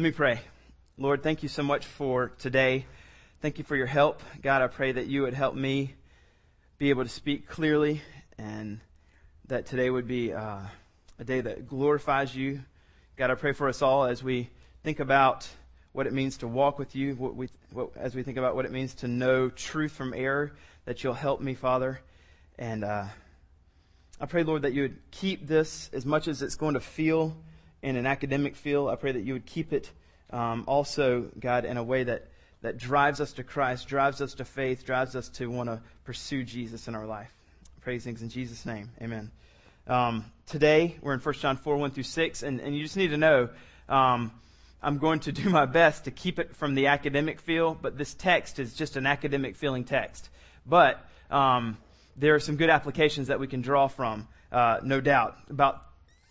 Let me pray. Lord, thank you so much for today. Thank you for your help. God, I pray that you would help me be able to speak clearly and that today would be uh, a day that glorifies you. God, I pray for us all as we think about what it means to walk with you, what we, what, as we think about what it means to know truth from error, that you'll help me, Father. And uh, I pray, Lord, that you would keep this as much as it's going to feel in an academic feel. I pray that you would keep it um, also, God, in a way that that drives us to Christ, drives us to faith, drives us to want to pursue Jesus in our life. Praise things in Jesus' name. Amen. Um, today, we're in 1 John 4, 1 through 6, and, and you just need to know um, I'm going to do my best to keep it from the academic feel, but this text is just an academic feeling text. But um, there are some good applications that we can draw from, uh, no doubt. About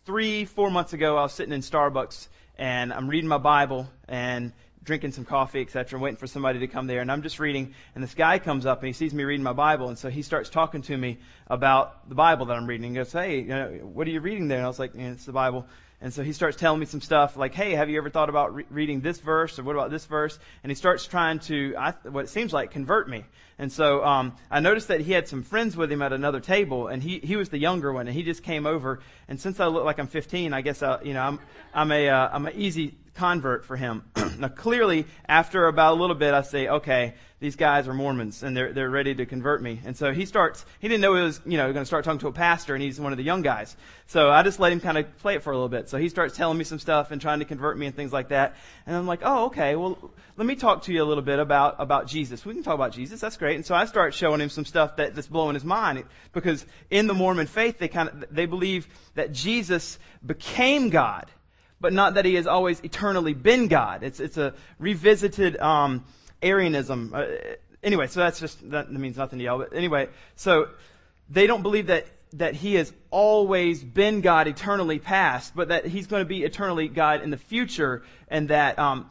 three, four months ago, I was sitting in Starbucks and I'm reading my Bible and drinking some coffee, etc., waiting for somebody to come there. And I'm just reading, and this guy comes up and he sees me reading my Bible, and so he starts talking to me about the Bible that I'm reading. He goes, "Hey, you know, what are you reading there?" And I was like, "It's the Bible." And so he starts telling me some stuff like, "Hey, have you ever thought about re- reading this verse, or what about this verse?" And he starts trying to, I, what it seems like, convert me. And so um, I noticed that he had some friends with him at another table, and he he was the younger one, and he just came over. And since I look like I'm 15, I guess I, you know I'm I'm a uh, I'm an easy convert for him. now, clearly, after about a little bit, I say, okay, these guys are Mormons and they're, they're ready to convert me. And so he starts, he didn't know he was, you know, going to start talking to a pastor and he's one of the young guys. So I just let him kind of play it for a little bit. So he starts telling me some stuff and trying to convert me and things like that. And I'm like, oh, okay, well, let me talk to you a little bit about, about Jesus. We can talk about Jesus. That's great. And so I start showing him some stuff that, that's blowing his mind because in the Mormon faith, they kind of, they believe that Jesus became God but not that he has always eternally been God. It's, it's a revisited um, Arianism. Uh, anyway, so that's just, that means nothing to y'all. But anyway, so they don't believe that, that he has always been God eternally past, but that he's going to be eternally God in the future, and that um,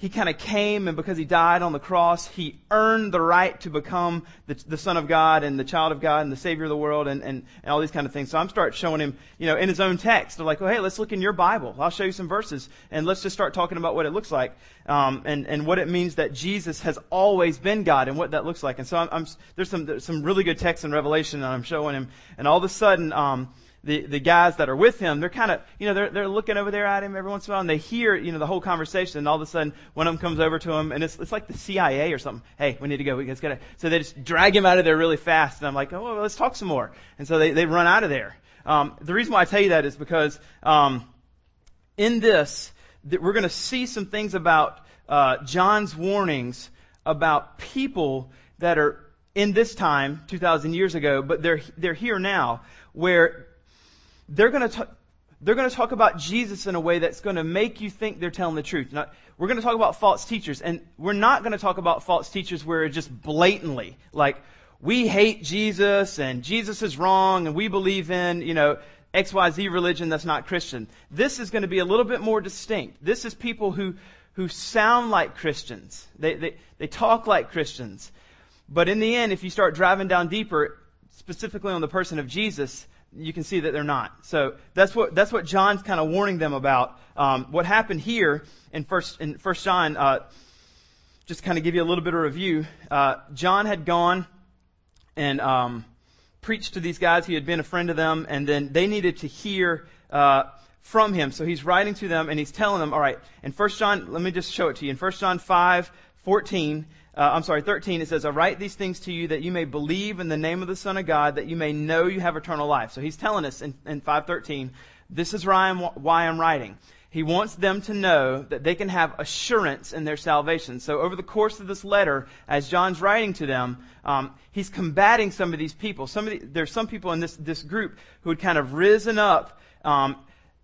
he kind of came and because he died on the cross, he earned the right to become the, the, son of God and the child of God and the savior of the world and, and, and all these kind of things. So I'm start showing him, you know, in his own text. They're like, oh, hey, let's look in your Bible. I'll show you some verses and let's just start talking about what it looks like, um, and, and what it means that Jesus has always been God and what that looks like. And so I'm, I'm there's some, there's some really good texts in Revelation that I'm showing him. And all of a sudden, um, the, the guys that are with him, they're kind of, you know, they're, they're looking over there at him every once in a while and they hear, you know, the whole conversation and all of a sudden one of them comes over to him and it's, it's like the CIA or something. Hey, we need to go. We just gotta, so they just drag him out of there really fast and I'm like, oh, well, let's talk some more. And so they, they run out of there. Um, the reason why I tell you that is because, um, in this, that we're going to see some things about, uh, John's warnings about people that are in this time, 2,000 years ago, but they're, they're here now, where they're going to they're going to talk about Jesus in a way that's going to make you think they're telling the truth. We're going to talk about false teachers, and we're not going to talk about false teachers where it's just blatantly like we hate Jesus and Jesus is wrong and we believe in you know XYZ religion that's not Christian. This is going to be a little bit more distinct. This is people who who sound like Christians. They they they talk like Christians, but in the end, if you start driving down deeper, specifically on the person of Jesus, you can see that they're not. So that's what that's what John's kind of warning them about. Um, what happened here in first in First John, uh, just kind of give you a little bit of review. Uh, John had gone and um, preached to these guys. He had been a friend of them, and then they needed to hear. Uh, from him. So he's writing to them and he's telling them, all right, in First John, let me just show it to you. In First John 5, 14, uh, I'm sorry, 13, it says, I write these things to you that you may believe in the name of the Son of God, that you may know you have eternal life. So he's telling us in, in 513, this is why I'm, why I'm writing. He wants them to know that they can have assurance in their salvation. So over the course of this letter, as John's writing to them, um, he's combating some of these people. Some of the, there's some people in this, this group who had kind of risen up um,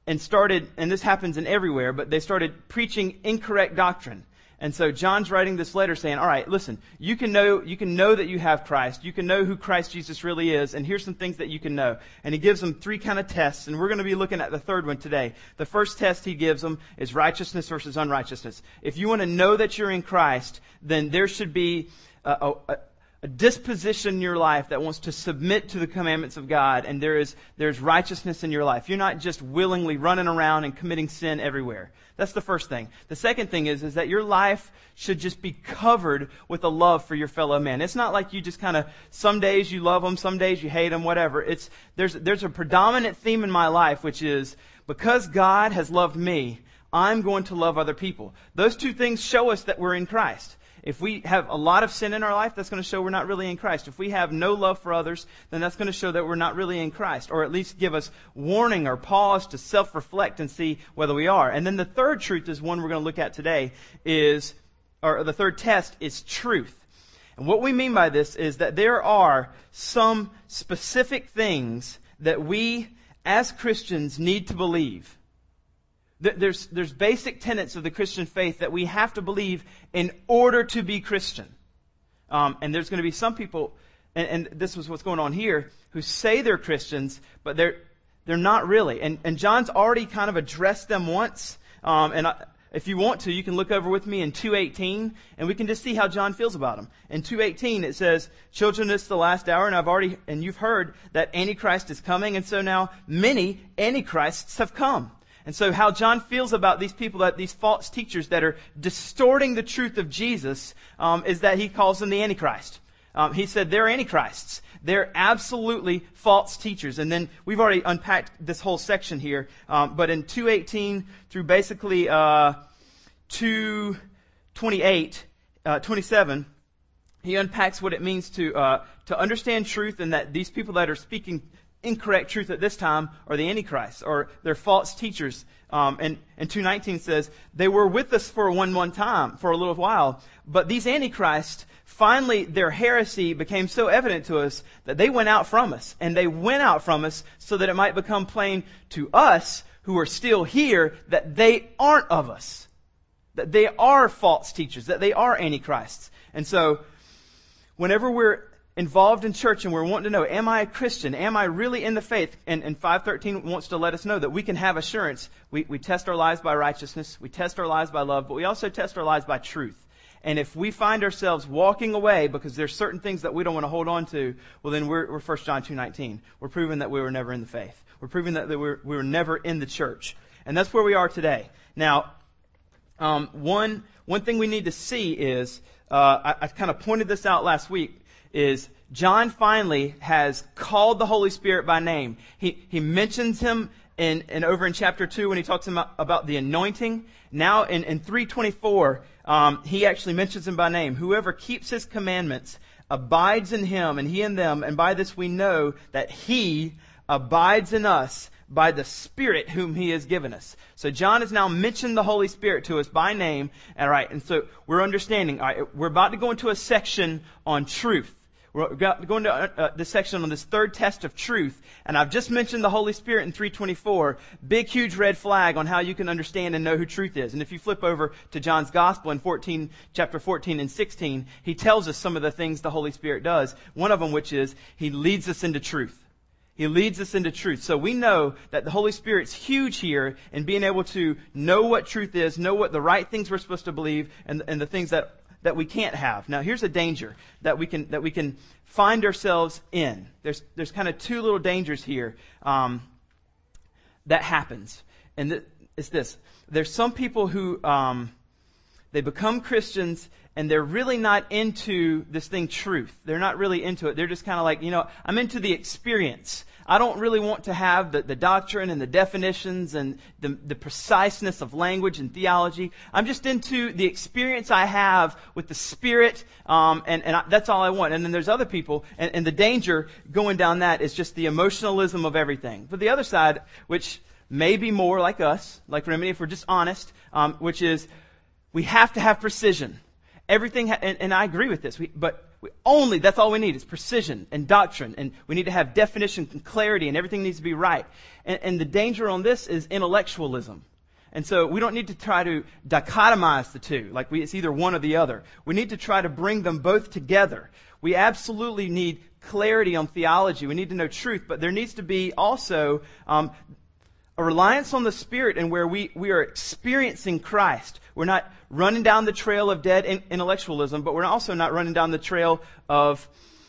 and started, and this happens in everywhere, but they started preaching incorrect doctrine. And so John's writing this letter saying, all right, listen, you can know, you can know that you have Christ. You can know who Christ Jesus really is. And here's some things that you can know. And he gives them three kind of tests. And we're going to be looking at the third one today. The first test he gives them is righteousness versus unrighteousness. If you want to know that you're in Christ, then there should be a, a, a disposition in your life that wants to submit to the commandments of God and there is, there's righteousness in your life. You're not just willingly running around and committing sin everywhere. That's the first thing. The second thing is, is that your life should just be covered with a love for your fellow man. It's not like you just kind of, some days you love them, some days you hate them, whatever. It's, there's, there's a predominant theme in my life, which is, because God has loved me, I'm going to love other people. Those two things show us that we're in Christ. If we have a lot of sin in our life, that's going to show we're not really in Christ. If we have no love for others, then that's going to show that we're not really in Christ, or at least give us warning or pause to self-reflect and see whether we are. And then the third truth is one we're going to look at today is, or the third test is truth. And what we mean by this is that there are some specific things that we as Christians need to believe there's, there's basic tenets of the Christian faith that we have to believe in order to be Christian. Um, and there's going to be some people, and, and, this was what's going on here, who say they're Christians, but they're, they're not really. And, and John's already kind of addressed them once. Um, and I, if you want to, you can look over with me in 2.18, and we can just see how John feels about them. In 2.18, it says, Children, it's the last hour, and I've already, and you've heard that Antichrist is coming, and so now many Antichrists have come. And so how John feels about these people, that these false teachers that are distorting the truth of Jesus, um, is that he calls them the Antichrist. Um, he said they're antichrists. They're absolutely false teachers. And then we've already unpacked this whole section here. Um, but in 218 through basically uh, 228, uh, 27, he unpacks what it means to uh, to understand truth and that these people that are speaking incorrect truth at this time are the Antichrist, or they're false teachers. Um, and, and 219 says, they were with us for one, one time, for a little while, but these Antichrists, finally their heresy became so evident to us that they went out from us. And they went out from us so that it might become plain to us who are still here that they aren't of us. That they are false teachers, that they are Antichrists. And so, whenever we're involved in church and we're wanting to know, am I a Christian? Am I really in the faith? And, and 513 wants to let us know that we can have assurance. We, we test our lives by righteousness. We test our lives by love, but we also test our lives by truth. And if we find ourselves walking away because there's certain things that we don't want to hold on to, well then we're, we're 1 John 2.19. We're proving that we were never in the faith. We're proving that we were, we were never in the church. And that's where we are today. Now, um, one, one thing we need to see is, uh, I, I kind of pointed this out last week, is John finally has called the Holy Spirit by name. He, he mentions him in, in over in chapter 2 when he talks about, about the anointing. Now in, in 324, um, he actually mentions him by name. Whoever keeps his commandments abides in him and he in them. And by this we know that he abides in us by the Spirit whom He has given us. So John has now mentioned the Holy Spirit to us by name. All right, and so we're understanding. All right, we're about to go into a section on truth. We're going to uh, uh, this section on this third test of truth, and I've just mentioned the Holy Spirit in 324. Big, huge red flag on how you can understand and know who truth is. And if you flip over to John's Gospel in 14, chapter 14 and 16, he tells us some of the things the Holy Spirit does. One of them, which is, he leads us into truth. He leads us into truth. So we know that the Holy Spirit's huge here in being able to know what truth is, know what the right things we're supposed to believe, and, and the things that, that we can't have. Now here's a danger that we can, that we can find ourselves in. There's, there's kind of two little dangers here, um, that happens. And th- it's this. There's some people who, um, they become Christians and they're really not into this thing truth. They're not really into it. They're just kind of like, you know, I'm into the experience. I don't really want to have the, the doctrine and the definitions and the, the preciseness of language and theology. I'm just into the experience I have with the Spirit, um, and, and I, that's all I want. And then there's other people, and, and the danger going down that is just the emotionalism of everything. But the other side, which may be more like us, like Remedy, if we're just honest, um, which is we have to have precision. Everything, ha- and, and, I agree with this, we, but we only, that's all we need is precision and doctrine, and we need to have definition and clarity, and everything needs to be right. And, and the danger on this is intellectualism. And so we don't need to try to dichotomize the two, like we, it's either one or the other. We need to try to bring them both together. We absolutely need clarity on theology. We need to know truth, but there needs to be also um, a reliance on the Spirit and where we, we are experiencing Christ We're not running down the trail of dead intellectualism, but we're also not running down the trail of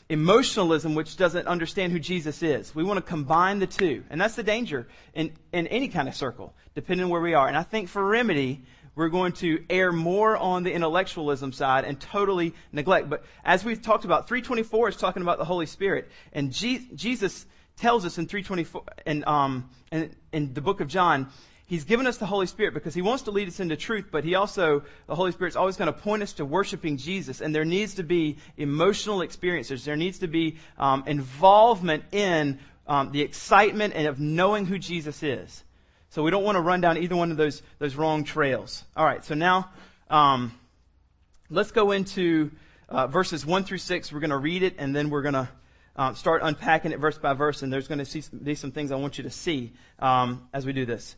emotionalism, which doesn't understand who Jesus is. We want to combine the two. And that's the danger in, in any kind of circle, depending on where we are. And I think for Remedy, we're going to err more on the intellectualism side and totally neglect. But as we've talked about, 324 is talking about the Holy Spirit. And Je- Jesus tells us in 324, and, um, in, in the book of John, He's given us the Holy Spirit because He wants to lead us into truth, but He also, the Holy Spirit's always going to point us to worshiping Jesus. And there needs to be emotional experiences. There needs to be um, involvement in um, the excitement and of knowing who Jesus is. So we don't want to run down either one of those, those wrong trails. All right, so now um, let's go into uh, verses 1 through 6. We're going to read it, and then we're going to um, start unpacking it verse by verse, and there's going to be some things I want you to see um, as we do this.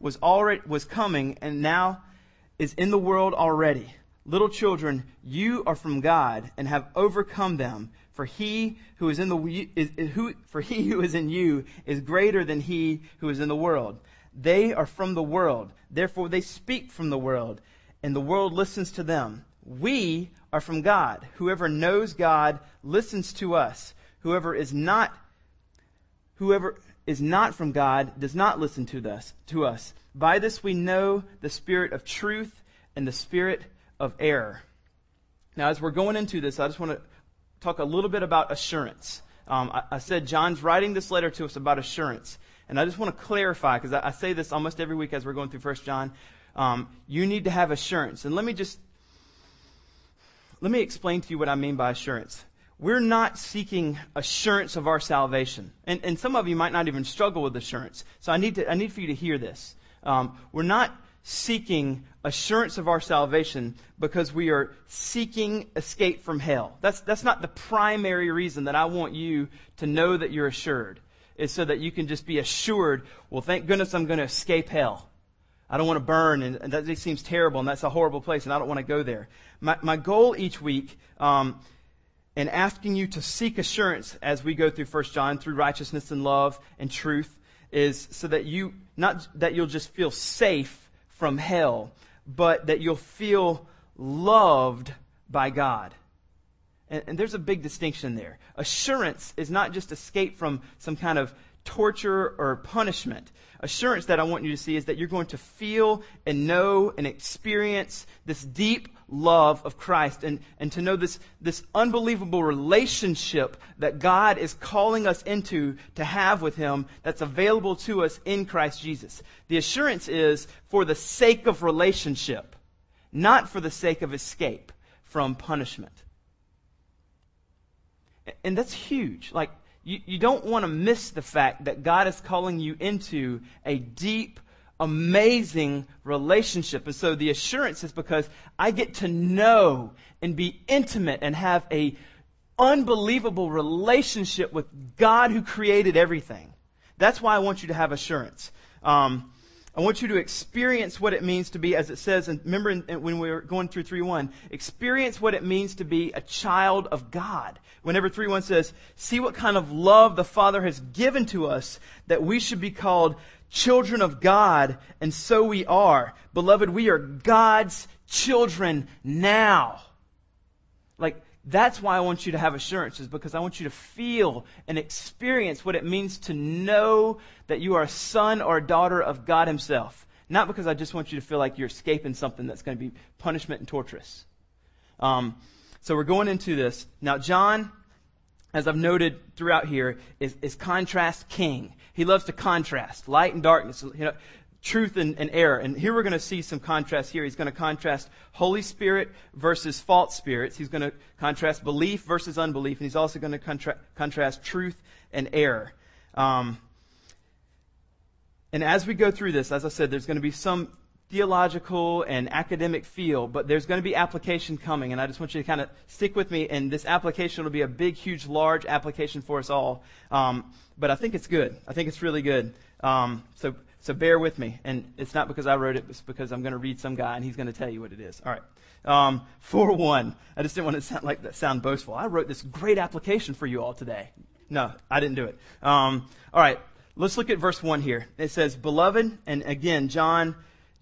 was already was coming and now is in the world already. Little children, you are from God and have overcome them. For he who is in the is, who for he who is in you is greater than he who is in the world. They are from the world, therefore they speak from the world, and the world listens to them. We are from God. Whoever knows God listens to us. Whoever is not whoever is not from God does not listen to us, to us. By this we know the spirit of truth and the spirit of error. Now, as we're going into this, I just want to talk a little bit about assurance. Um, I, I, said John's writing this letter to us about assurance. And I just want to clarify, because I, I, say this almost every week as we're going through First John. Um, you need to have assurance. And let me just, let me explain to you what I mean by assurance we're not seeking assurance of our salvation. And, and some of you might not even struggle with assurance. So I need, to, I need for you to hear this. Um, we're not seeking assurance of our salvation because we are seeking escape from hell. That's, that's not the primary reason that I want you to know that you're assured. Is so that you can just be assured, well, thank goodness I'm going to escape hell. I don't want to burn, and, and that seems terrible, and that's a horrible place, and I don't want to go there. My, my goal each week um, and asking you to seek assurance as we go through 1 John through righteousness and love and truth is so that you, not that you'll just feel safe from hell, but that you'll feel loved by God. And, and, there's a big distinction there. Assurance is not just escape from some kind of torture or punishment. Assurance that I want you to see is that you're going to feel and know and experience this deep love of Christ and, and to know this, this unbelievable relationship that God is calling us into to have with Him that's available to us in Christ Jesus. The assurance is for the sake of relationship, not for the sake of escape from punishment. And that's huge. Like, you, you don't want to miss the fact that God is calling you into a deep amazing relationship. And so the assurance is because I get to know and be intimate and have a unbelievable relationship with God who created everything. That's why I want you to have assurance. Um, I want you to experience what it means to be, as it says, and remember in, in, when we were going through 3.1, experience what it means to be a child of God. Whenever 3.1 says, see what kind of love the Father has given to us that we should be called children of God, and so we are. Beloved, we are God's children now. Like, that's why I want you to have assurance, is because I want you to feel and experience what it means to know that you are a son or a daughter of God Himself. Not because I just want you to feel like you're escaping something that's going to be punishment and torturous. Um, so we're going into this. Now, John, as I've noted throughout here, is, is contrast king. He loves to contrast light and darkness, you know, truth and, and error. And here we're going to see some contrast here. He's going to contrast Holy Spirit versus false spirits. He's going to contrast belief versus unbelief. And he's also going to contra- contrast truth and error. Um, and as we go through this, as I said, there's going to be some theological and academic feel, but there's going to be application coming, and I just want you to kind of stick with me. And this application will be a big, huge, large application for us all. Um, but I think it's good. I think it's really good. Um, so, so bear with me. And it's not because I wrote it; it's because I'm going to read some guy, and he's going to tell you what it is. All right. Um, four one. I just didn't want to sound like sound boastful. I wrote this great application for you all today. No, I didn't do it. Um, all right. Let's look at verse one here. It says, "Beloved," and again, John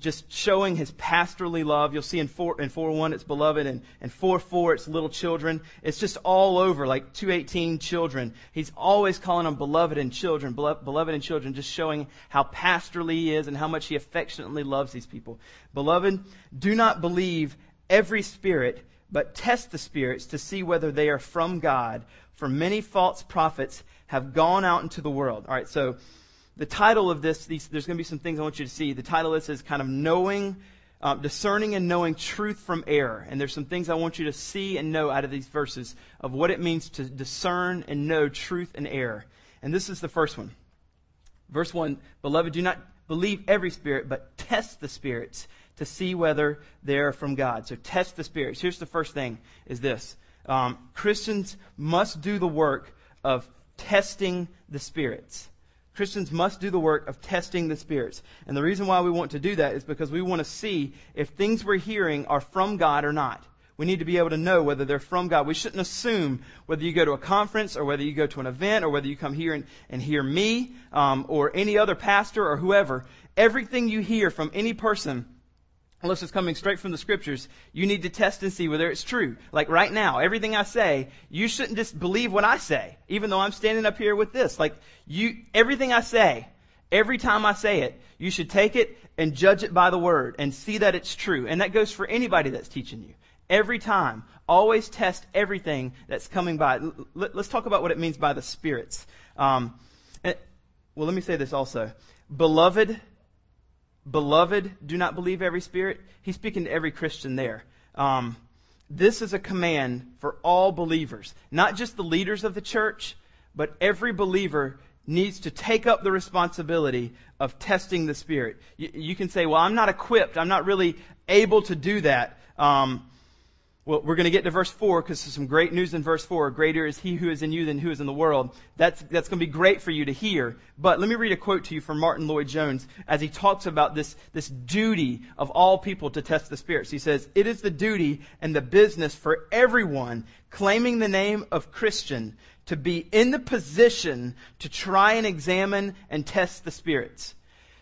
just showing his pastorly love. You'll see in 4, in 4 1 it's beloved and, and 4 4 it's little children. It's just all over, like 218 children. He's always calling them beloved and children, beloved and children, just showing how pastorly he is and how much he affectionately loves these people. Beloved, do not believe every spirit, but test the spirits to see whether they are from God. For many false prophets have gone out into the world. All right, so the title of this, these, there's going to be some things I want you to see. The title is, is kind of knowing, uh, discerning and knowing truth from error. And there's some things I want you to see and know out of these verses of what it means to discern and know truth and error. And this is the first one. Verse 1 Beloved, do not believe every spirit, but test the spirits to see whether they're from God. So test the spirits. Here's the first thing is this. Um, Christians must do the work of testing the spirits. Christians must do the work of testing the spirits. And the reason why we want to do that is because we want to see if things we're hearing are from God or not. We need to be able to know whether they're from God. We shouldn't assume whether you go to a conference or whether you go to an event or whether you come here and, and hear me um, or any other pastor or whoever. Everything you hear from any person unless it's coming straight from the scriptures, you need to test and see whether it's true. Like right now, everything I say, you shouldn't just believe what I say, even though I'm standing up here with this. Like you, everything I say, every time I say it, you should take it and judge it by the word and see that it's true. And that goes for anybody that's teaching you. Every time. Always test everything that's coming by. Let's talk about what it means by the spirits. Um, well, let me say this also. Beloved, Beloved, do not believe every spirit. He's speaking to every Christian there. Um, this is a command for all believers, not just the leaders of the church, but every believer needs to take up the responsibility of testing the spirit. You, you can say, well, I'm not equipped. I'm not really able to do that. Um, well, we're going to get to verse 4 because there's some great news in verse 4. Greater is he who is in you than who is in the world. That's, that's going to be great for you to hear. But let me read a quote to you from Martyn Lloyd-Jones as he talks about this, this duty of all people to test the spirits. He says, It is the duty and the business for everyone claiming the name of Christian to be in the position to try and examine and test the spirits.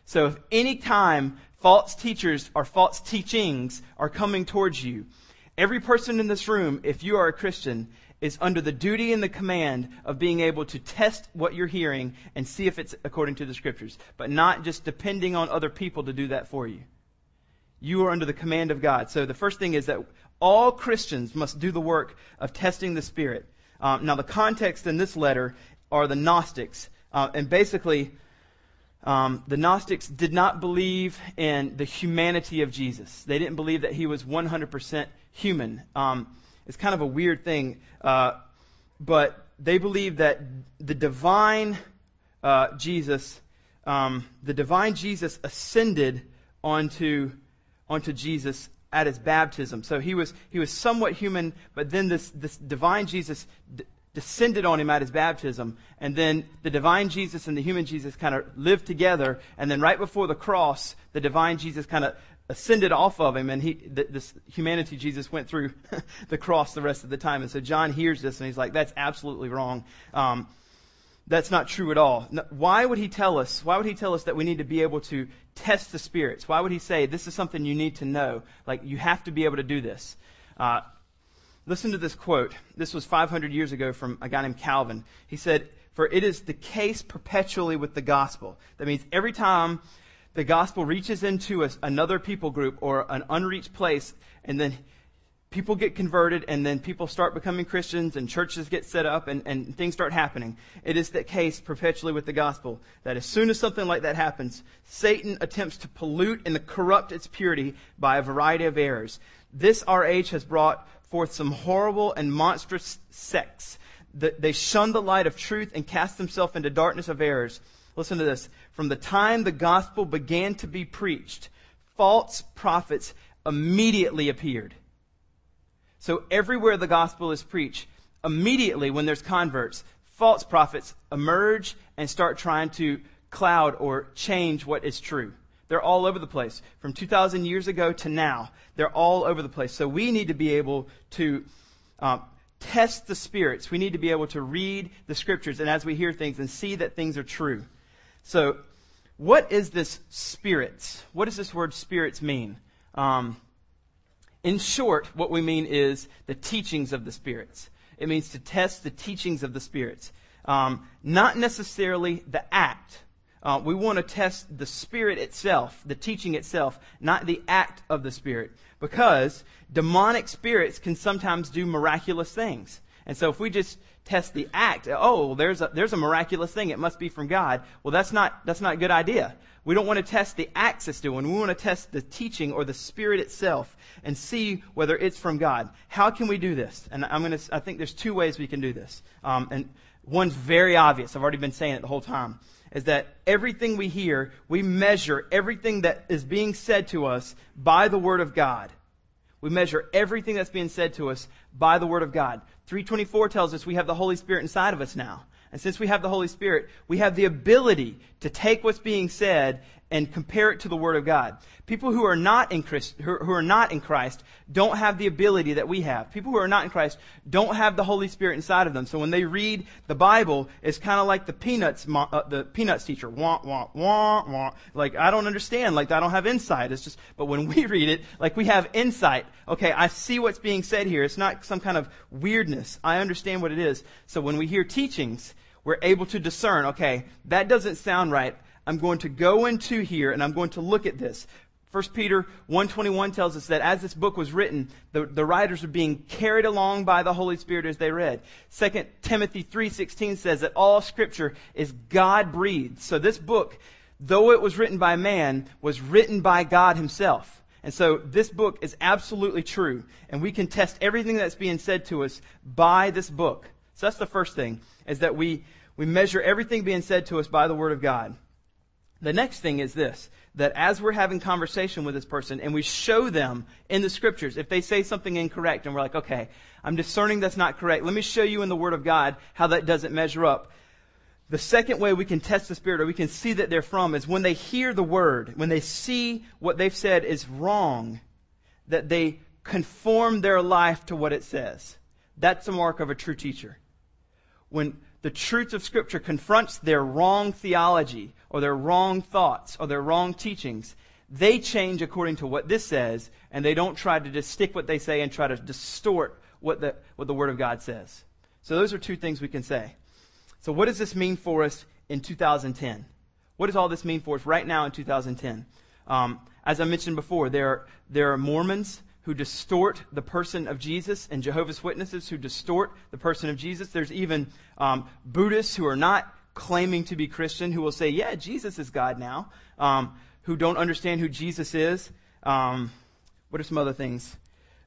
So if any time false teachers or false teachings are coming towards you, Every person in this room, if you are a Christian, is under the duty and the command of being able to test what you're hearing and see if it's according to the scriptures, but not just depending on other people to do that for you. You are under the command of God. So the first thing is that all Christians must do the work of testing the Spirit. Um, now, the context in this letter are the Gnostics. Uh, and basically, um, the Gnostics did not believe in the humanity of Jesus. They didn't believe that he was 100% human. Um, it's kind of a weird thing, uh, but they believed that the divine uh, Jesus, um, the divine Jesus ascended onto onto Jesus at his baptism. So he was he was somewhat human, but then this this divine Jesus d- descended on him at his baptism, and then the divine Jesus and the human Jesus kind of lived together, and then right before the cross, the divine Jesus kind of ascended off of him, and he, this humanity Jesus went through the cross the rest of the time. And so John hears this, and he's like, "That's absolutely wrong. Um, that's not true at all. Why would he tell us? Why would he tell us that we need to be able to test the spirits? Why would he say this is something you need to know? Like you have to be able to do this." Uh, listen to this quote. This was 500 years ago from a guy named Calvin. He said, "For it is the case perpetually with the gospel. That means every time." the gospel reaches into a, another people group or an unreached place, and then people get converted, and then people start becoming Christians, and churches get set up, and, and things start happening. It is the case perpetually with the gospel that as soon as something like that happens, Satan attempts to pollute and corrupt its purity by a variety of errors. This our age has brought forth some horrible and monstrous sects. They shun the light of truth and cast themselves into darkness of errors. Listen to this. From the time the gospel began to be preached, false prophets immediately appeared. So everywhere the gospel is preached, immediately when there's converts, false prophets emerge and start trying to cloud or change what is true. They're all over the place. From 2,000 years ago to now, they're all over the place. So we need to be able to uh, test the spirits. We need to be able to read the scriptures and as we hear things and see that things are true. So, what is this spirits? What does this word spirits mean? Um, in short, what we mean is the teachings of the spirits. It means to test the teachings of the spirits. Um, not necessarily the act. Uh, we want to test the spirit itself, the teaching itself, not the act of the spirit. Because demonic spirits can sometimes do miraculous things. And so if we just test the act, oh, there's a, there's a miraculous thing, it must be from God. Well, that's not, that's not a good idea. We don't want to test the acts it's doing. We want to test the teaching or the spirit itself and see whether it's from God. How can we do this? And I'm going to, I think there's two ways we can do this. Um, and one's very obvious. I've already been saying it the whole time. Is that everything we hear, we measure everything that is being said to us by the Word of God. We measure everything that's being said to us by the Word of God. 324 tells us we have the Holy Spirit inside of us now. And since we have the Holy Spirit, we have the ability to take what's being said and compare it to the Word of God. People who are not in Christ, who are not in Christ don't have the ability that we have. People who are not in Christ don't have the Holy Spirit inside of them. So when they read the Bible, it's kind of like the peanuts, uh, the peanuts teacher. Wah, wah, wah, wah. Like, I don't understand. Like, I don't have insight. It's just, but when we read it, like we have insight. Okay, I see what's being said here. It's not some kind of weirdness. I understand what it is. So when we hear teachings, we're able to discern, okay, that doesn't sound right. I'm going to go into here and I'm going to look at this. 1 Peter 1.21 tells us that as this book was written, the, the writers were being carried along by the Holy Spirit as they read. 2 Timothy 3.16 says that all scripture is God-breathed. So this book, though it was written by man, was written by God himself. And so this book is absolutely true. And we can test everything that's being said to us by this book. So that's the first thing, is that we, we measure everything being said to us by the Word of God. The next thing is this, that as we're having conversation with this person and we show them in the scriptures, if they say something incorrect and we're like, okay, I'm discerning that's not correct. Let me show you in the Word of God how that doesn't measure up. The second way we can test the Spirit or we can see that they're from is when they hear the Word, when they see what they've said is wrong, that they conform their life to what it says. That's the mark of a true teacher. When the truth of Scripture confronts their wrong theology or their wrong thoughts or their wrong teachings, they change according to what this says, and they don't try to just stick what they say and try to distort what the, what the Word of God says. So those are two things we can say. So what does this mean for us in 2010? What does all this mean for us right now in 2010? Um, as I mentioned before, there, there are Mormons who distort the person of Jesus and Jehovah's Witnesses who distort the person of Jesus. There's even um, Buddhists who are not claiming to be Christian who will say, yeah, Jesus is God now, um, who don't understand who Jesus is. Um, what are some other things?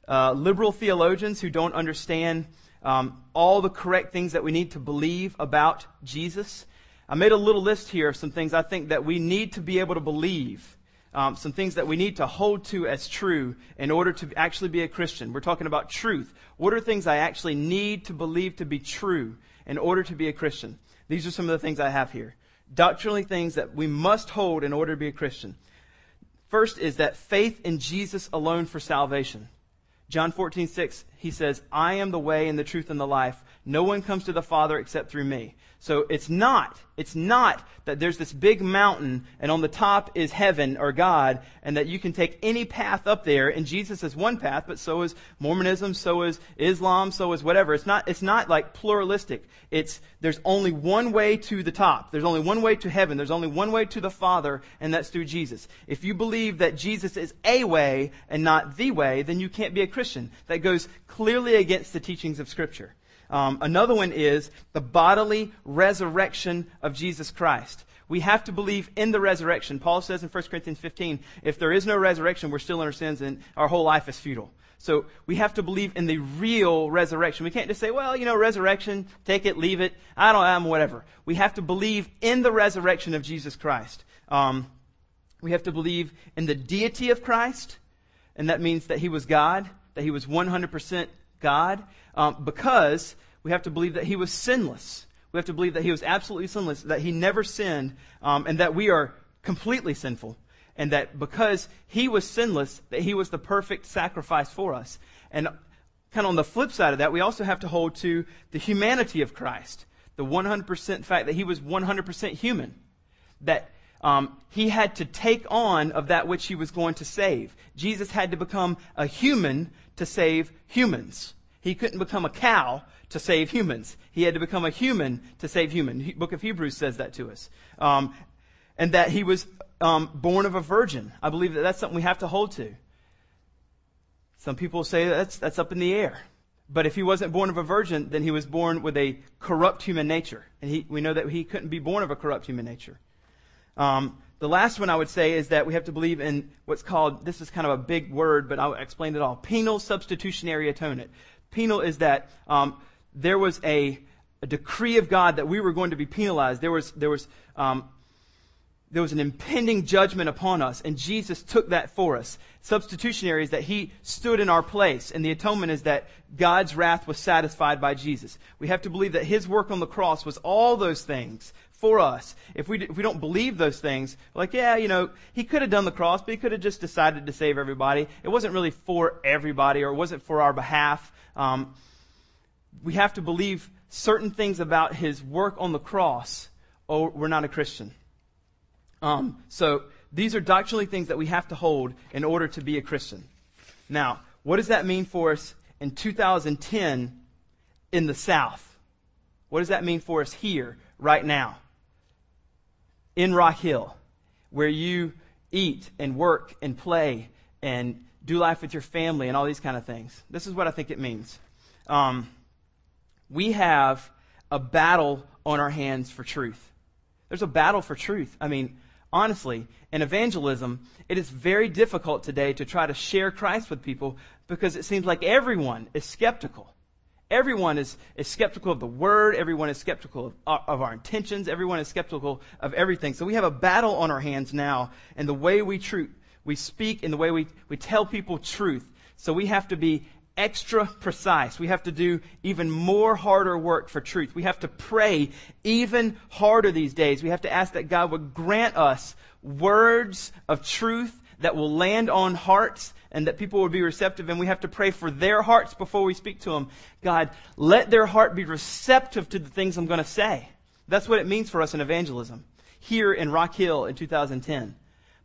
Uh, liberal theologians who don't understand um, all the correct things that we need to believe about Jesus. I made a little list here of some things I think that we need to be able to believe um, some things that we need to hold to as true in order to actually be a Christian. We're talking about truth. What are things I actually need to believe to be true in order to be a Christian? These are some of the things I have here. Doctrinally things that we must hold in order to be a Christian. First is that faith in Jesus alone for salvation. John 14, 6, he says, I am the way and the truth and the life. No one comes to the Father except through me. So it's not, it's not that there's this big mountain and on the top is heaven or God and that you can take any path up there and Jesus is one path, but so is Mormonism, so is Islam, so is whatever. It's not, it's not like pluralistic. It's, there's only one way to the top. There's only one way to heaven. There's only one way to the Father and that's through Jesus. If you believe that Jesus is a way and not the way, then you can't be a Christian. That goes clearly against the teachings of Scripture. Um, another one is the bodily resurrection of Jesus Christ. We have to believe in the resurrection. Paul says in 1 Corinthians 15, if there is no resurrection, we're still in our sins and our whole life is futile. So we have to believe in the real resurrection. We can't just say, well, you know, resurrection, take it, leave it, I don't, I'm whatever. We have to believe in the resurrection of Jesus Christ. Um, We have to believe in the deity of Christ, and that means that he was God, that he was 100% God, um, because we have to believe that he was sinless. We have to believe that he was absolutely sinless, that he never sinned, um, and that we are completely sinful. And that because he was sinless, that he was the perfect sacrifice for us. And kind of on the flip side of that, we also have to hold to the humanity of Christ. The 100% fact that he was 100% human. That um, he had to take on of that which he was going to save. Jesus had to become a human to save humans. He couldn't become a cow to save humans. He had to become a human to save human. Book of Hebrews says that to us. Um, and that he was um, born of a virgin. I believe that that's something we have to hold to. Some people say that's, that's up in the air. But if he wasn't born of a virgin, then he was born with a corrupt human nature. And he, we know that he couldn't be born of a corrupt human nature. Um, the last one I would say is that we have to believe in what's called, this is kind of a big word, but I'll explain it all. Penal substitutionary atonement. Penal is that um, there was a, a, decree of God that we were going to be penalized. There was, there was, um, there was an impending judgment upon us, and Jesus took that for us. Substitutionary is that he stood in our place, and the atonement is that God's wrath was satisfied by Jesus. We have to believe that his work on the cross was all those things for us. If we, if we don't believe those things, like, yeah, you know, he could have done the cross, but he could have just decided to save everybody. It wasn't really for everybody, or it wasn't for our behalf. Um, we have to believe certain things about his work on the cross, or we're not a Christian. Um, so these are doctrinally things that we have to hold in order to be a Christian. Now, what does that mean for us in 2010 in the South? What does that mean for us here, right now? In Rock Hill, where you eat and work and play and do life with your family and all these kind of things. This is what I think it means. Um, we have a battle on our hands for truth. There's a battle for truth. I mean, honestly, in evangelism, it is very difficult today to try to share Christ with people because it seems like everyone is skeptical. Everyone is, is skeptical of the word. Everyone is skeptical of, uh, of our intentions. Everyone is skeptical of everything. So we have a battle on our hands now and the way we treat, we speak and the way we, we tell people truth. So we have to be extra precise. We have to do even more harder work for truth. We have to pray even harder these days. We have to ask that God would grant us words of truth that will land on hearts and that people will be receptive. And we have to pray for their hearts before we speak to them. God, let their heart be receptive to the things I'm going to say. That's what it means for us in evangelism here in Rock Hill in 2010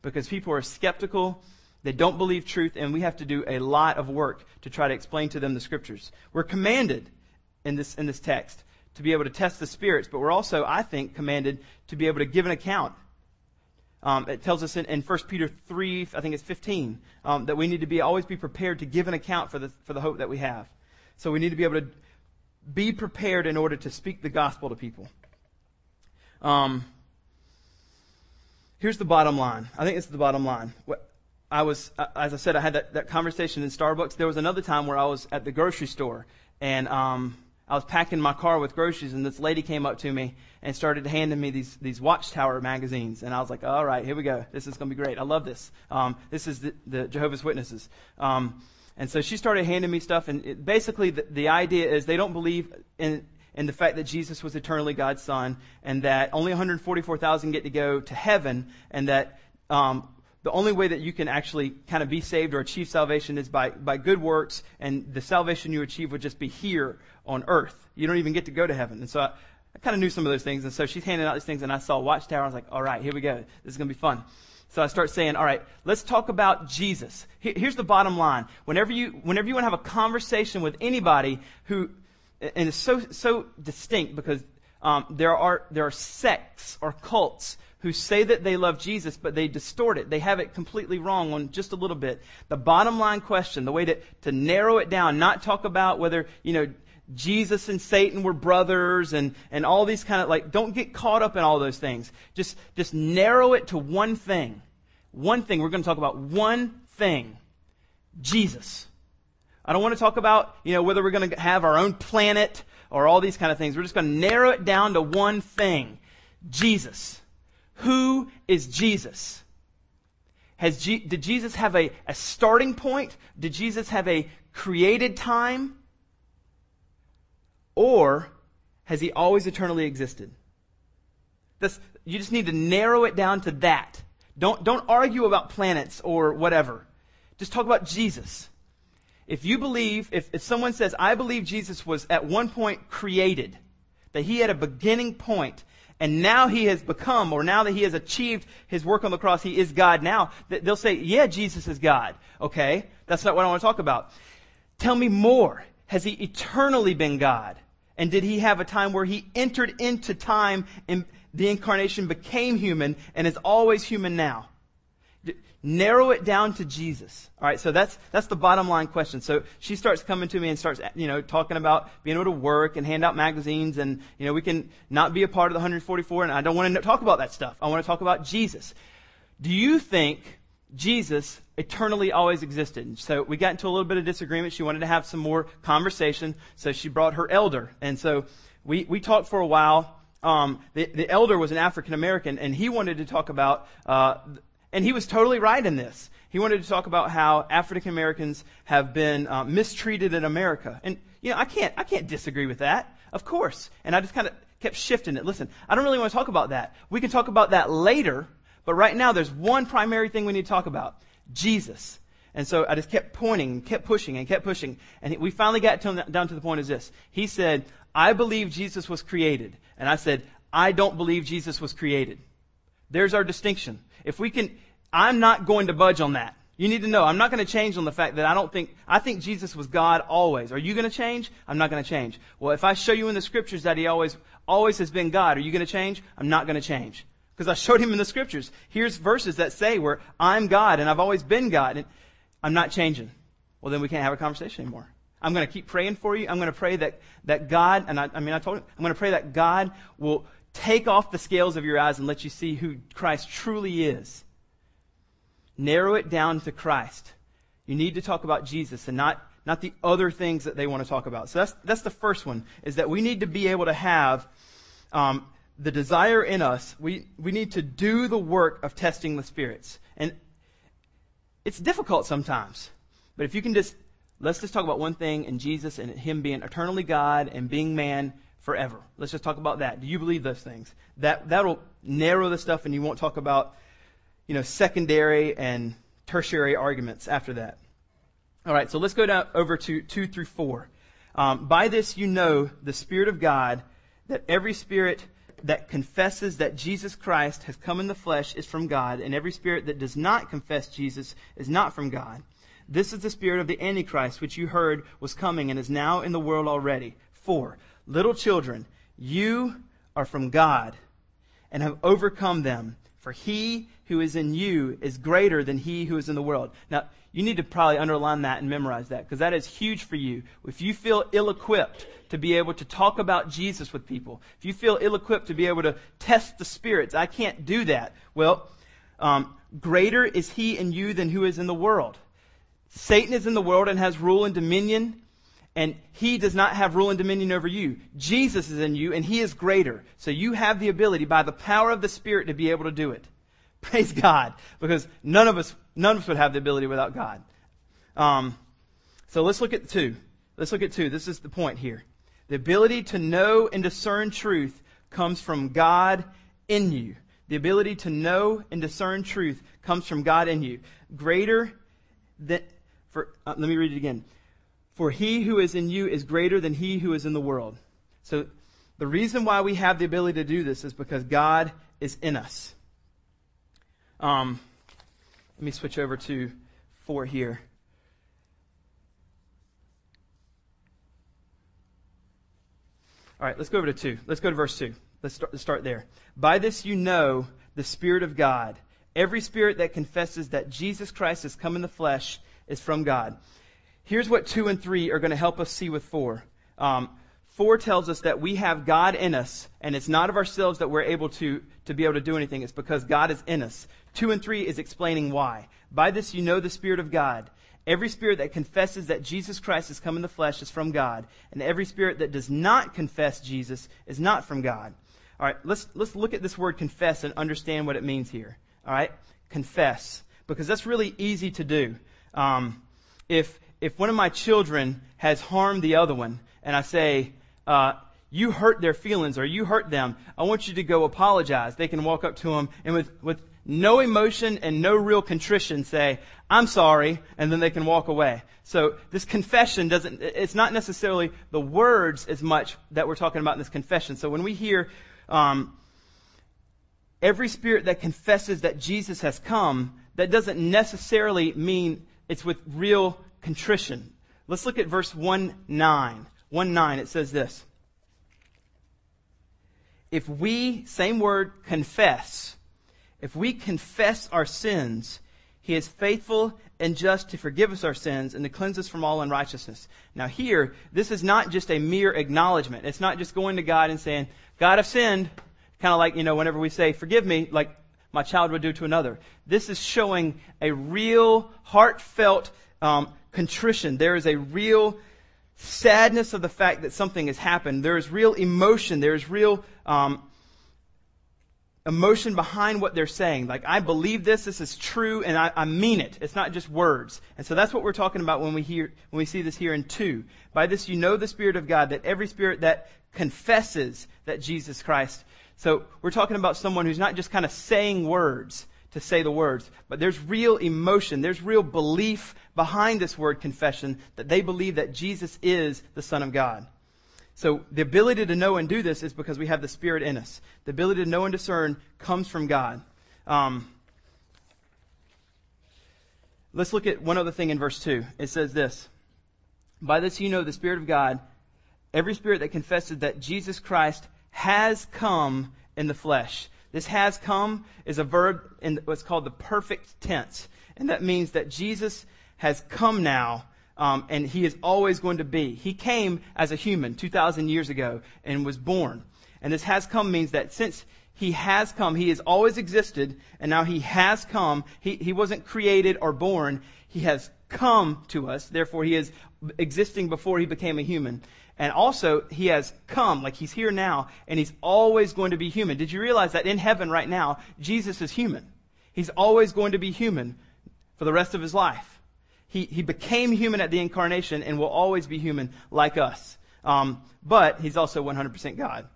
because people are skeptical they don't believe truth, and we have to do a lot of work to try to explain to them the scriptures. We're commanded in this, in this text to be able to test the spirits, but we're also, I think, commanded to be able to give an account. Um, it tells us in, in 1 Peter 3, I think it's 15, um, that we need to be always be prepared to give an account for the, for the hope that we have. So we need to be able to be prepared in order to speak the gospel to people. Um, here's the bottom line. I think this is the bottom line. What, I was, uh, as I said, I had that, that conversation in Starbucks. There was another time where I was at the grocery store and um, I was packing my car with groceries, and this lady came up to me and started handing me these these Watchtower magazines, and I was like, "All right, here we go. This is going to be great. I love this. Um, this is the, the Jehovah's Witnesses." Um, and so she started handing me stuff, and it, basically the, the idea is they don't believe in in the fact that Jesus was eternally God's Son, and that only 144,000 get to go to heaven, and that um, the only way that you can actually kind of be saved or achieve salvation is by, by good works, and the salvation you achieve would just be here on earth. You don't even get to go to heaven. And so I, I kind of knew some of those things, and so she's handing out these things, and I saw Watchtower. I was like, all right, here we go. This is going to be fun. So I start saying, all right, let's talk about Jesus. Here's the bottom line. Whenever you, whenever you want to have a conversation with anybody who, and it's so, so distinct because um, there are, there are sects or cults who say that they love Jesus, but they distort it. They have it completely wrong on just a little bit. The bottom line question, the way to, to narrow it down, not talk about whether, you know, Jesus and Satan were brothers and, and all these kind of like, don't get caught up in all those things. Just, just narrow it to one thing. One thing. We're going to talk about one thing. Jesus. I don't want to talk about, you know, whether we're going to have our own planet or all these kind of things. We're just going to narrow it down to one thing. Jesus. Who is Jesus? Has G- did Jesus have a, a starting point? Did Jesus have a created time? Or has he always eternally existed? That's, you just need to narrow it down to that. Don't, don't argue about planets or whatever. Just talk about Jesus. If you believe, if, if someone says, I believe Jesus was at one point created, that he had a beginning point, and now he has become, or now that he has achieved his work on the cross, he is God now, they'll say, yeah, Jesus is God. Okay? That's not what I want to talk about. Tell me more. Has he eternally been God? And did he have a time where he entered into time and the incarnation became human and is always human now? narrow it down to Jesus. All right, so that's that's the bottom line question. So she starts coming to me and starts you know talking about being able to work and hand out magazines and you know we can not be a part of the 144 and I don't want to talk about that stuff. I want to talk about Jesus. Do you think Jesus eternally always existed? So we got into a little bit of disagreement. She wanted to have some more conversation, so she brought her elder, and so we we talked for a while. Um, the, the elder was an African American, and he wanted to talk about uh, and he was totally right in this. He wanted to talk about how African Americans have been uh, mistreated in America. And, you know, I can't, I can't disagree with that. Of course. And I just kind of kept shifting it. Listen, I don't really want to talk about that. We can talk about that later, but right now there's one primary thing we need to talk about. Jesus. And so I just kept pointing, kept pushing, and kept pushing. And we finally got to, down to the point is this. He said, I believe Jesus was created. And I said, I don't believe Jesus was created. There's our distinction. If we can, I'm not going to budge on that. You need to know, I'm not going to change on the fact that I don't think, I think Jesus was God always. Are you going to change? I'm not going to change. Well, if I show you in the scriptures that he always, always has been God, are you going to change? I'm not going to change. Because I showed him in the scriptures. Here's verses that say where I'm God and I've always been God and I'm not changing. Well, then we can't have a conversation anymore. I'm going to keep praying for you. I'm going to pray that, that God, and I, I mean, I told him, I'm going to pray that God will take off the scales of your eyes and let you see who Christ truly is. Narrow it down to Christ. You need to talk about Jesus and not, not the other things that they want to talk about. So that's, that's the first one, is that we need to be able to have um, the desire in us. We, we need to do the work of testing the spirits. And it's difficult sometimes. But if you can just, let's just talk about one thing and Jesus and Him being eternally God and being man forever. Let's just talk about that. Do you believe those things? That, that'll narrow the stuff and you won't talk about you know, secondary and tertiary arguments after that. All right, so let's go down over to 2 through 4. Um, By this you know the Spirit of God, that every spirit that confesses that Jesus Christ has come in the flesh is from God, and every spirit that does not confess Jesus is not from God. This is the spirit of the Antichrist, which you heard was coming and is now in the world already. 4. Little children, you are from God and have overcome them, for he who is in you is greater than he who is in the world. Now, you need to probably underline that and memorize that because that is huge for you. If you feel ill equipped to be able to talk about Jesus with people, if you feel ill equipped to be able to test the spirits, I can't do that. Well, um, greater is he in you than who is in the world. Satan is in the world and has rule and dominion, and he does not have rule and dominion over you. Jesus is in you, and he is greater. So you have the ability by the power of the Spirit to be able to do it. Praise God, because none of us, none of us would have the ability without God. Um, so let's look at two. Let's look at two. This is the point here. The ability to know and discern truth comes from God in you. The ability to know and discern truth comes from God in you. Greater than, for, uh, let me read it again. For he who is in you is greater than he who is in the world. So the reason why we have the ability to do this is because God is in us. Um, let me switch over to four here. All right, let's go over to two. Let's go to verse two. Let's start, let's start there. By this you know the Spirit of God. Every spirit that confesses that Jesus Christ has come in the flesh is from God. Here's what two and three are going to help us see with four. Um, 4 tells us that we have God in us, and it's not of ourselves that we're able to, to be able to do anything. It's because God is in us. 2 and 3 is explaining why. By this you know the Spirit of God. Every spirit that confesses that Jesus Christ has come in the flesh is from God, and every spirit that does not confess Jesus is not from God. All right, let's, let's look at this word confess and understand what it means here. All right, confess. because that's really easy to do. Um, if if one of my children has harmed the other one, and I say, uh, "You hurt their feelings, or you hurt them," I want you to go apologize. They can walk up to them and with with no emotion and no real contrition say, I'm sorry, and then they can walk away. So this confession doesn't, it's not necessarily the words as much that we're talking about in this confession. So when we hear, um, every spirit that confesses that Jesus has come, that doesn't necessarily mean it's with real contrition. Let's look at verse 1 9. 1 9, it says this. If we, same word, confess, if we confess our sins, he is faithful and just to forgive us our sins and to cleanse us from all unrighteousness. Now here, this is not just a mere acknowledgement. It's not just going to God and saying, God, I've sinned. Kind of like, you know, whenever we say, forgive me, like my child would do to another. This is showing a real, heartfelt um, contrition. There is a real sadness of the fact that something has happened. There is real emotion. There is real um, emotion behind what they're saying. Like, I believe this, this is true, and I, I, mean it. It's not just words. And so that's what we're talking about when we hear, when we see this here in two. By this you know the Spirit of God, that every spirit that confesses that Jesus Christ. So we're talking about someone who's not just kind of saying words to say the words, but there's real emotion, there's real belief behind this word confession that they believe that Jesus is the Son of God. So the ability to know and do this is because we have the Spirit in us. The ability to know and discern comes from God. Um, let's look at one other thing in verse 2. It says this By this you know the Spirit of God, every spirit that confesses that Jesus Christ has come in the flesh. This has come is a verb in what's called the perfect tense. And that means that Jesus has come now um, and he is always going to be. He came as a human 2,000 years ago and was born. And this has come means that since he has come, he has always existed, and now he has come. He, he wasn't created or born. He has come to us. Therefore, he is existing before he became a human. And also, he has come, like he's here now, and he's always going to be human. Did you realize that in heaven right now, Jesus is human? He's always going to be human for the rest of his life. He, he became human at the incarnation and will always be human like us. Um, but he's also 100% God.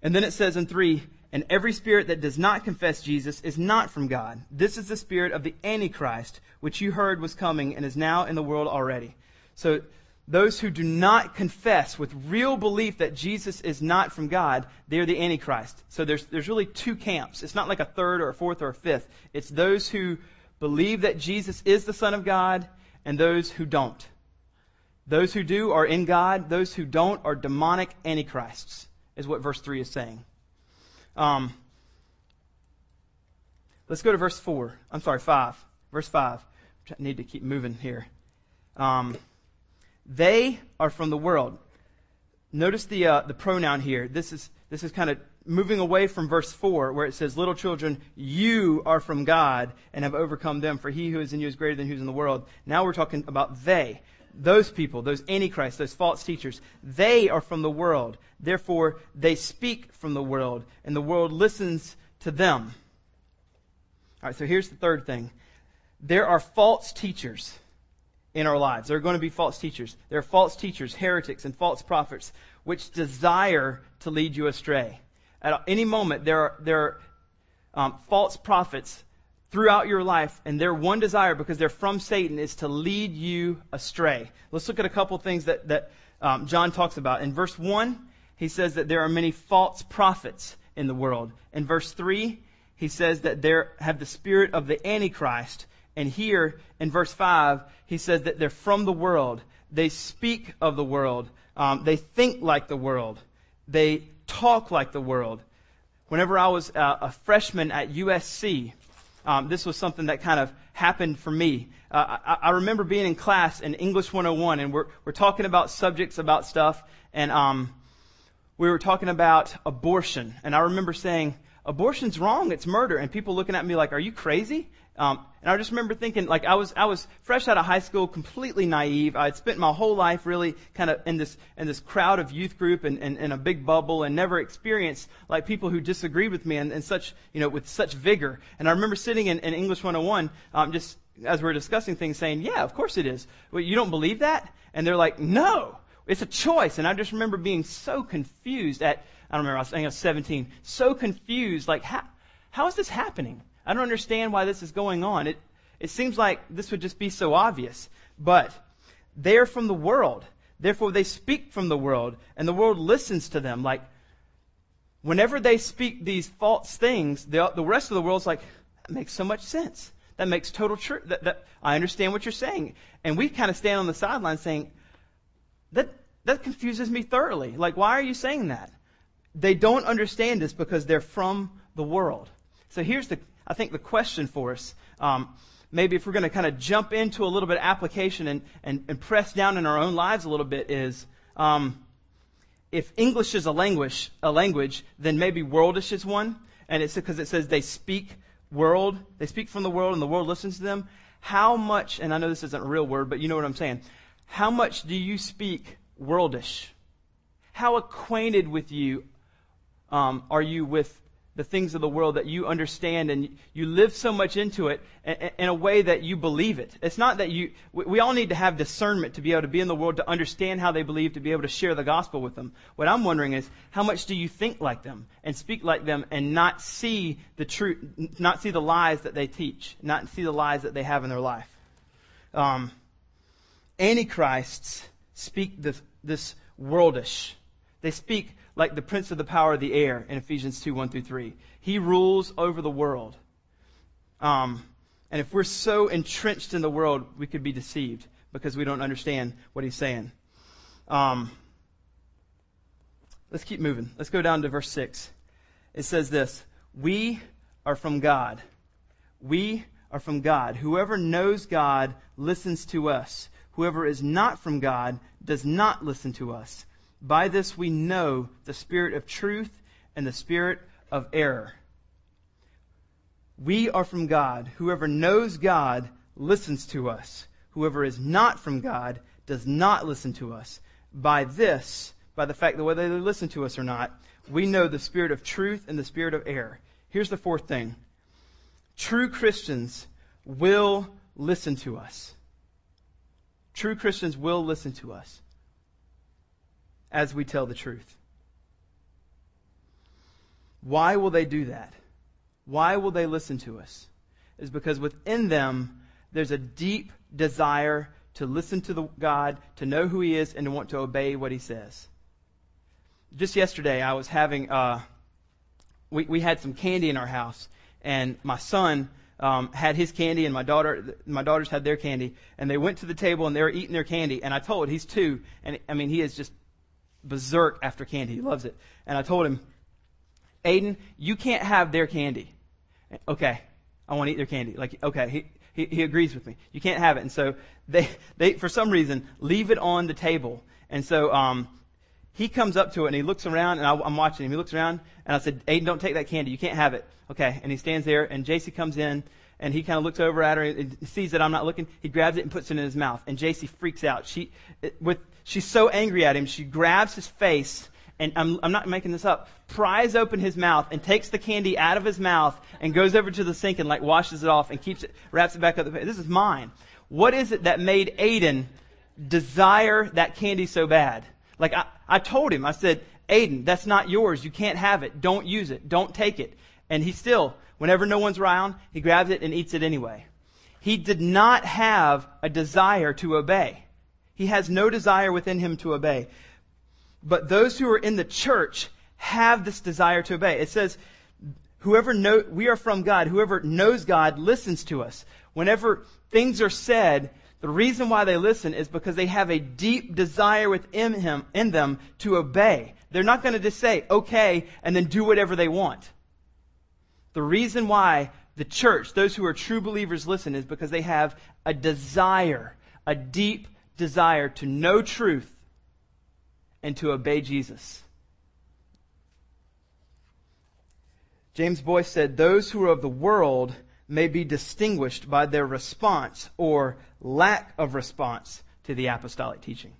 And then it says in 3, and every spirit that does not confess Jesus is not from God. This is the spirit of the Antichrist, which you heard was coming and is now in the world already. So those who do not confess with real belief that Jesus is not from God, they're the Antichrist. So there's, there's really two camps. It's not like a third or a fourth or a fifth. It's those who believe that Jesus is the Son of God and those who don't. Those who do are in God. Those who don't are demonic antichrists, is what verse 3 is saying. Um, let's go to verse 4. I'm sorry, 5. Verse 5. I need to keep moving here. Um, they are from the world. Notice the, uh, the pronoun here. This is, this is kind of moving away from verse 4 where it says, Little children, you are from God and have overcome them, for he who is in you is greater than who's in the world. Now we're talking about they. Those people, those antichrists, those false teachers, they are from the world. Therefore, they speak from the world, and the world listens to them. All right, so here's the third thing. There are false teachers in our lives. There are going to be false teachers. There are false teachers, heretics, and false prophets, which desire to lead you astray. At any moment, there are, there are um, false prophets throughout your life, and their one desire, because they're from Satan, is to lead you astray. Let's look at a couple things that, that um, John talks about. In verse 1, he says that there are many false prophets in the world. In verse 3, he says that there have the spirit of the Antichrist. And here in verse 5, he says that they're from the world. They speak of the world. Um, they think like the world. They talk like the world. Whenever I was uh, a freshman at USC, um, this was something that kind of happened for me. Uh, I, I, remember being in class in English 101, and we're, we're talking about subjects about stuff, and um, we were talking about abortion. And I remember saying, abortion's wrong. It's murder. And people looking at me like, are you crazy? Um, and I just remember thinking, like, I was, I was fresh out of high school, completely naive. I had spent my whole life really kind of in this, in this crowd of youth group and, and, in a big bubble and never experienced like people who disagreed with me and, and such, you know, with such vigor. And I remember sitting in, in English 101, um, just as we are discussing things saying, yeah, of course it is. Well, you don't believe that? And they're like, no, it's a choice. And I just remember being so confused at, I don't remember, I was, I was 17, so confused, like, how, how is this happening? I don't understand why this is going on. It, it seems like this would just be so obvious. But they are from the world. Therefore, they speak from the world, and the world listens to them. Like, whenever they speak these false things, the, the rest of the world's like, that makes so much sense. That makes total truth. That, that, I understand what you're saying. And we kind of stand on the sideline saying, that, that confuses me thoroughly. Like, why are you saying that? They don't understand this because they're from the world. So here's the, I think the question for us, um, maybe if we're going to kind of jump into a little bit of application and, and, and, press down in our own lives a little bit is, um, if English is a language, a language, then maybe worldish is one. And it's because it says they speak world, they speak from the world and the world listens to them. How much, and I know this isn't a real word, but you know what I'm saying. How much do you speak worldish? How acquainted with you um, are you with the things of the world that you understand and you live so much into it in a way that you believe it. It's not that you, we all need to have discernment to be able to be in the world, to understand how they believe, to be able to share the gospel with them. What I'm wondering is, how much do you think like them and speak like them and not see the truth, not see the lies that they teach, not see the lies that they have in their life? Um, antichrists speak this, this worldish. They speak like the prince of the power of the air in Ephesians 2 1 through 3. He rules over the world. Um, and if we're so entrenched in the world, we could be deceived because we don't understand what he's saying. Um, let's keep moving. Let's go down to verse 6. It says this We are from God. We are from God. Whoever knows God listens to us. Whoever is not from God does not listen to us. By this we know the spirit of truth and the spirit of error. We are from God. Whoever knows God listens to us. Whoever is not from God does not listen to us. By this, by the fact that whether they listen to us or not, we know the spirit of truth and the spirit of error. Here's the fourth thing. True Christians will listen to us. True Christians will listen to us as we tell the truth. Why will they do that? Why will they listen to us? Is because within them there's a deep desire to listen to the God, to know who He is, and to want to obey what He says. Just yesterday, I was having, uh, we, we had some candy in our house, and my son um, had his candy, and my daughter, my daughters had their candy, and they went to the table and they were eating their candy, and I told he's two, and I mean he is just berserk after candy. He loves it. And I told him, Aiden, you can't have their candy. Okay. I want to eat their candy. Like, okay. He, he, he agrees with me. You can't have it. And so they, they, for some reason, leave it on the table. And so, um, he comes up to it and he looks around and I, am watching him. He looks around and I said, Aiden, don't take that candy. You can't have it. Okay. And he stands there and JC comes in and he kind of looks over at her and sees that I'm not looking. He grabs it and puts it in his mouth. And JC freaks out. She, with, she's so angry at him, she grabs his face and I'm, I'm not making this up, pries open his mouth and takes the candy out of his mouth and goes over to the sink and like washes it off and keeps it, wraps it back up. This is mine. What is it that made Aiden desire that candy so bad? Like I, I told him, I said, Aiden, that's not yours. You can't have it. Don't use it. Don't take it. And he still, whenever no one's around, he grabs it and eats it anyway. He did not have a desire to obey. He has no desire within him to obey. But those who are in the church have this desire to obey. It says, whoever know, we are from God, whoever knows God listens to us. Whenever things are said, the reason why they listen is because they have a deep desire within him, in them to obey. They're not going to just say, okay, and then do whatever they want. The reason why the church, those who are true believers, listen is because they have a desire, a deep desire to know truth and to obey Jesus. James Boice said, Those who are of the world may be distinguished by their response or lack of response to the apostolic teaching.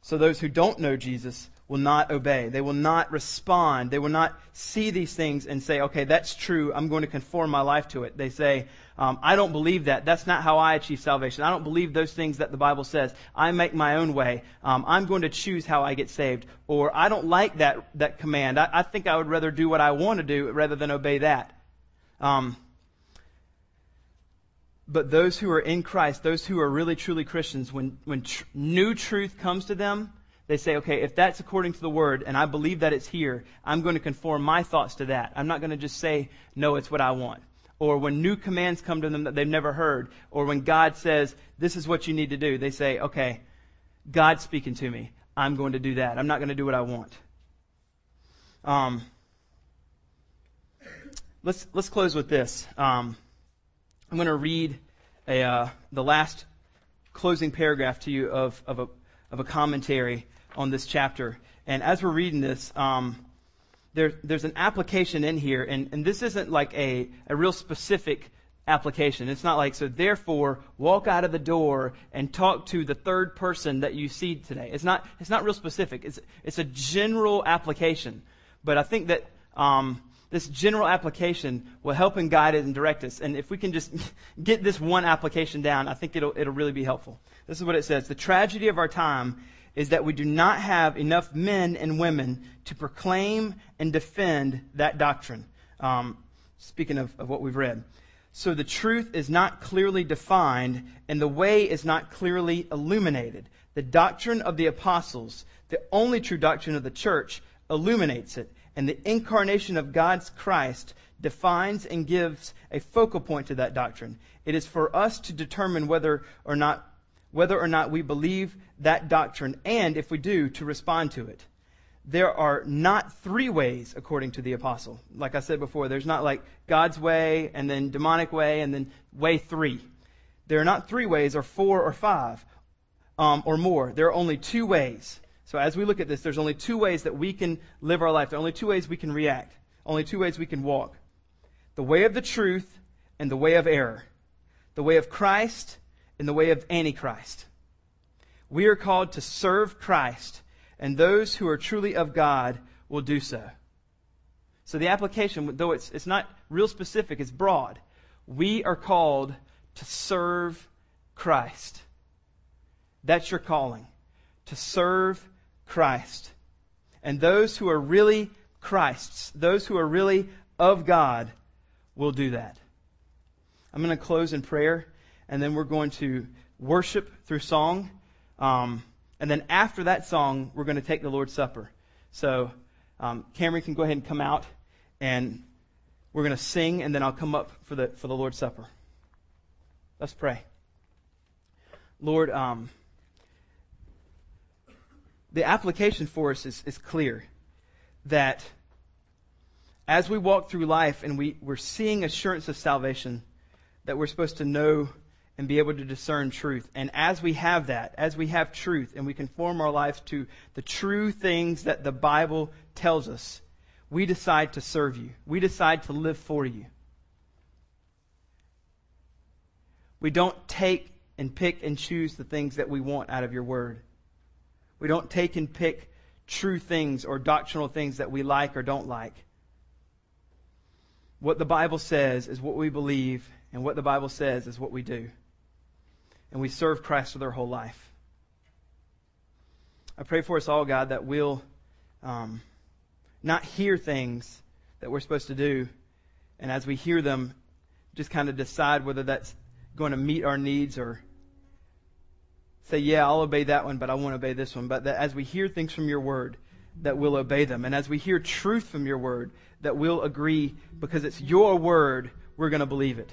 So those who don't know Jesus will not obey. They will not respond. They will not see these things and say, okay, that's true. I'm going to conform my life to it. They say, um, I don't believe that. That's not how I achieve salvation. I don't believe those things that the Bible says. I make my own way. Um, I'm going to choose how I get saved. Or I don't like that, that command. I, I think I would rather do what I want to do rather than obey that. Um, but those who are in Christ, those who are really truly Christians, when, when tr- new truth comes to them, they say, okay, if that's according to the word and I believe that it's here, I'm going to conform my thoughts to that. I'm not going to just say, no, it's what I want. Or when new commands come to them that they've never heard, or when God says, this is what you need to do, they say, okay, God's speaking to me. I'm going to do that. I'm not going to do what I want. Um, let's, let's close with this. Um, I'm going to read a, uh, the last closing paragraph to you of, of, a, of a commentary on this chapter. And as we're reading this, um, there, there's an application in here, and, and this isn't like a, a real specific application. It's not like, so therefore, walk out of the door and talk to the third person that you see today. It's not, it's not real specific. It's, it's a general application. But I think that um, this general application will help and guide us and direct us. And if we can just get this one application down, I think it'll, it'll really be helpful. This is what it says. The tragedy of our time is that we do not have enough men and women to proclaim and defend that doctrine. Um, speaking of, of what we've read. So the truth is not clearly defined and the way is not clearly illuminated. The doctrine of the apostles, the only true doctrine of the church, illuminates it and the incarnation of God's Christ defines and gives a focal point to that doctrine. It is for us to determine whether or not whether or not we believe that doctrine and if we do to respond to it. There are not three ways according to the apostle. Like I said before, there's not like God's way and then demonic way and then way 3. There are not three ways or four or five um, or more. There are only two ways. So as we look at this, there's only two ways that we can live our life. There are only two ways we can react. Only two ways we can walk. The way of the truth and the way of error. The way of Christ and the way of Antichrist. We are called to serve Christ, and those who are truly of God will do so. So the application, though it's, it's not real specific, it's broad. We are called to serve Christ. That's your calling. To serve Christ. And those who are really Christ's, those who are really of God, will do that. I'm going to close in prayer, and then we're going to worship through song. Um, and then after that song, we're going to take the Lord's Supper. So um, Cameron can go ahead and come out, and we're going to sing, and then I'll come up for the for the Lord's Supper. Let's pray. Lord, um, the application for us is, is clear that as we walk through life and we, we're seeing assurance of salvation, that we're supposed to know and be able to discern truth. And as we have that, as we have truth and we conform our lives to the true things that the Bible tells us, we decide to serve you. We decide to live for you. We don't take and pick and choose the things that we want out of your word. We don't take and pick true things or doctrinal things that we like or don't like. What the Bible says is what we believe, and what the Bible says is what we do. And we serve Christ with our whole life. I pray for us all, God, that we'll um, not hear things that we're supposed to do, and as we hear them, just kind of decide whether that's going to meet our needs or say, yeah, I'll obey that one, but I won't obey this one. But that as we hear things from your word, that we'll obey them. And as we hear truth from your word, that we'll agree because it's your word, we're going to believe it.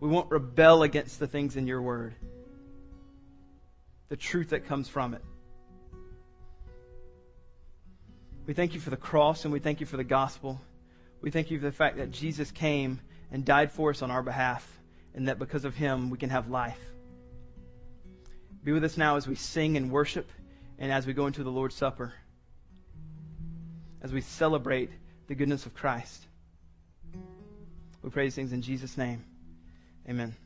We won't rebel against the things in your word, the truth that comes from it. We thank you for the cross and we thank you for the gospel. We thank you for the fact that Jesus came and died for us on our behalf, and that because of him we can have life. Be with us now as we sing and worship and as we go into the Lord's Supper, as we celebrate the goodness of Christ. We pray these things in Jesus' name. Amen.